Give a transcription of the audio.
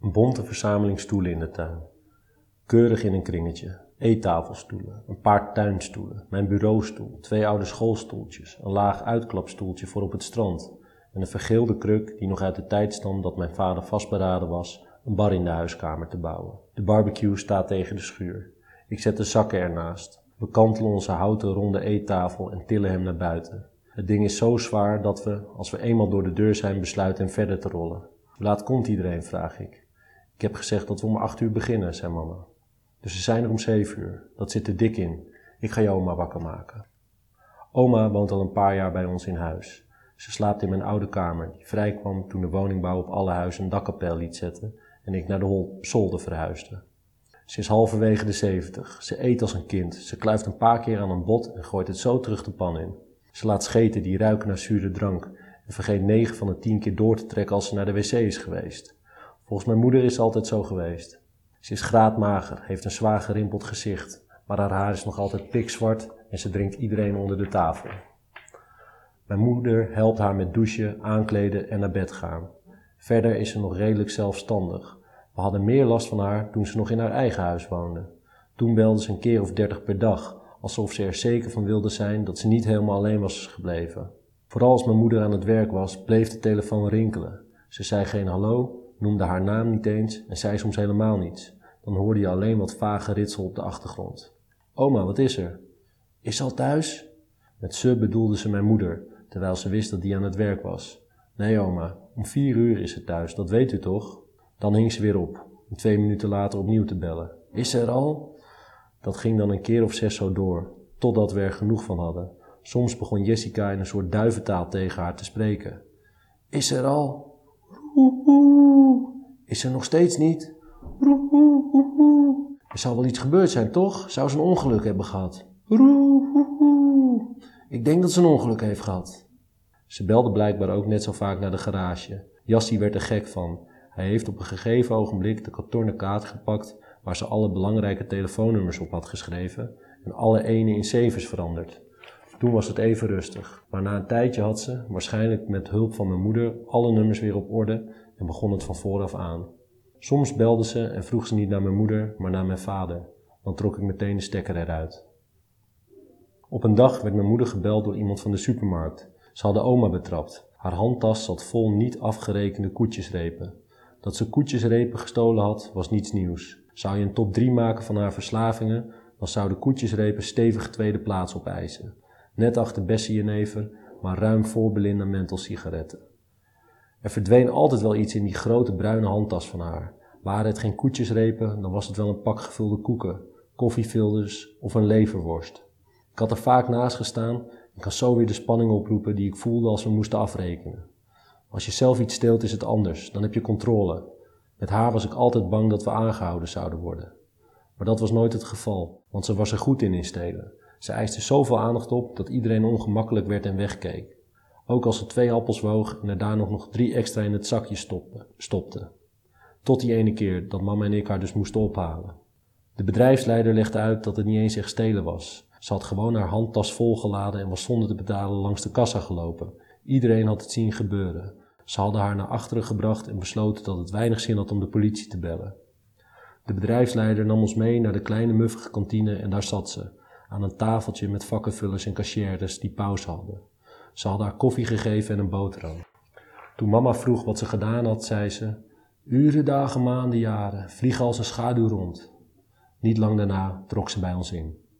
Een bonte verzameling stoelen in de tuin. Keurig in een kringetje. Eettafelstoelen, een paar tuinstoelen, mijn bureaustoel, twee oude schoolstoeltjes, een laag uitklapstoeltje voor op het strand en een vergeelde kruk die nog uit de tijd stamt dat mijn vader vastberaden was een bar in de huiskamer te bouwen. De barbecue staat tegen de schuur. Ik zet de zakken ernaast. We kantelen onze houten ronde eettafel en tillen hem naar buiten. Het ding is zo zwaar dat we, als we eenmaal door de deur zijn, besluiten hem verder te rollen. Hoe laat komt iedereen, vraag ik. Ik heb gezegd dat we om acht uur beginnen, zei mama. Dus ze zijn er om zeven uur. Dat zit er dik in. Ik ga je oma wakker maken. Oma woont al een paar jaar bij ons in huis. Ze slaapt in mijn oude kamer, die vrijkwam toen de woningbouw op alle huizen een dakkapel liet zetten en ik naar de zolder verhuisde. Ze is halverwege de zeventig. Ze eet als een kind. Ze kluift een paar keer aan een bot en gooit het zo terug de pan in. Ze laat scheten die ruiken naar zure drank en vergeet negen van de tien keer door te trekken als ze naar de wc is geweest. Volgens mijn moeder is altijd zo geweest. Ze is graadmager, heeft een zwaar gerimpeld gezicht, maar haar haar is nog altijd pikzwart en ze drinkt iedereen onder de tafel. Mijn moeder helpt haar met douchen, aankleden en naar bed gaan. Verder is ze nog redelijk zelfstandig. We hadden meer last van haar toen ze nog in haar eigen huis woonde. Toen belde ze een keer of dertig per dag, alsof ze er zeker van wilde zijn dat ze niet helemaal alleen was gebleven. Vooral als mijn moeder aan het werk was, bleef de telefoon rinkelen. Ze zei geen hallo, noemde haar naam niet eens en zei soms helemaal niets. Dan hoorde je alleen wat vage ritsel op de achtergrond. Oma, wat is er? Is ze al thuis? Met ze bedoelde ze mijn moeder, terwijl ze wist dat die aan het werk was. Nee, oma, om vier uur is ze thuis, dat weet u toch? Dan hing ze weer op, om twee minuten later opnieuw te bellen. Is ze er al? Dat ging dan een keer of zes zo door, totdat we er genoeg van hadden. Soms begon Jessica in een soort duiventaal tegen haar te spreken. Is ze er al? Is ze nog steeds niet? Er zou wel iets gebeurd zijn, toch? Zou ze een ongeluk hebben gehad? Ik denk dat ze een ongeluk heeft gehad. Ze belde blijkbaar ook net zo vaak naar de garage. Jassie werd er gek van. Hij heeft op een gegeven ogenblik de kartonnen kaart gepakt waar ze alle belangrijke telefoonnummers op had geschreven en alle ene in zevens veranderd. Toen was het even rustig, maar na een tijdje had ze, waarschijnlijk met hulp van mijn moeder, alle nummers weer op orde en begon het van vooraf aan. Soms belde ze en vroeg ze niet naar mijn moeder, maar naar mijn vader. Dan trok ik meteen de stekker eruit. Op een dag werd mijn moeder gebeld door iemand van de supermarkt. Ze hadden oma betrapt. Haar handtas zat vol niet afgerekende koetjesrepen. Dat ze koetjesrepen gestolen had, was niets nieuws. Zou je een top 3 maken van haar verslavingen, dan zouden koetjesrepen stevig tweede plaats opeisen. Net achter Bessie Jenever, maar ruim voor Belinda Menthol sigaretten. Er verdween altijd wel iets in die grote bruine handtas van haar. Waren het geen koetjesrepen, dan was het wel een pak gevulde koeken, koffiefilters of een leverworst. Ik had er vaak naast gestaan en kan zo weer de spanning oproepen die ik voelde als we moesten afrekenen. Als je zelf iets steelt is het anders, dan heb je controle. Met haar was ik altijd bang dat we aangehouden zouden worden. Maar dat was nooit het geval, want ze was er goed in in stelen. Ze eiste zoveel aandacht op dat iedereen ongemakkelijk werd en wegkeek. Ook als ze twee appels woog en er daar nog, drie extra in het zakje stopte. Tot die ene keer dat mama en ik haar dus moesten ophalen. De bedrijfsleider legde uit dat het niet eens echt stelen was. Ze had gewoon haar handtas volgeladen en was zonder te betalen langs de kassa gelopen. Iedereen had het zien gebeuren. Ze hadden haar naar achteren gebracht en besloten dat het weinig zin had om de politie te bellen. De bedrijfsleider nam ons mee naar de kleine muffige kantine en daar zat ze, aan een tafeltje met vakkenvullers en cashiers die pauze hadden. Ze hadden haar koffie gegeven en een boterham. Toen mama vroeg wat ze gedaan had, zei ze: Uren, dagen, maanden, jaren, vliegen als een schaduw rond. Niet lang daarna trok ze bij ons in.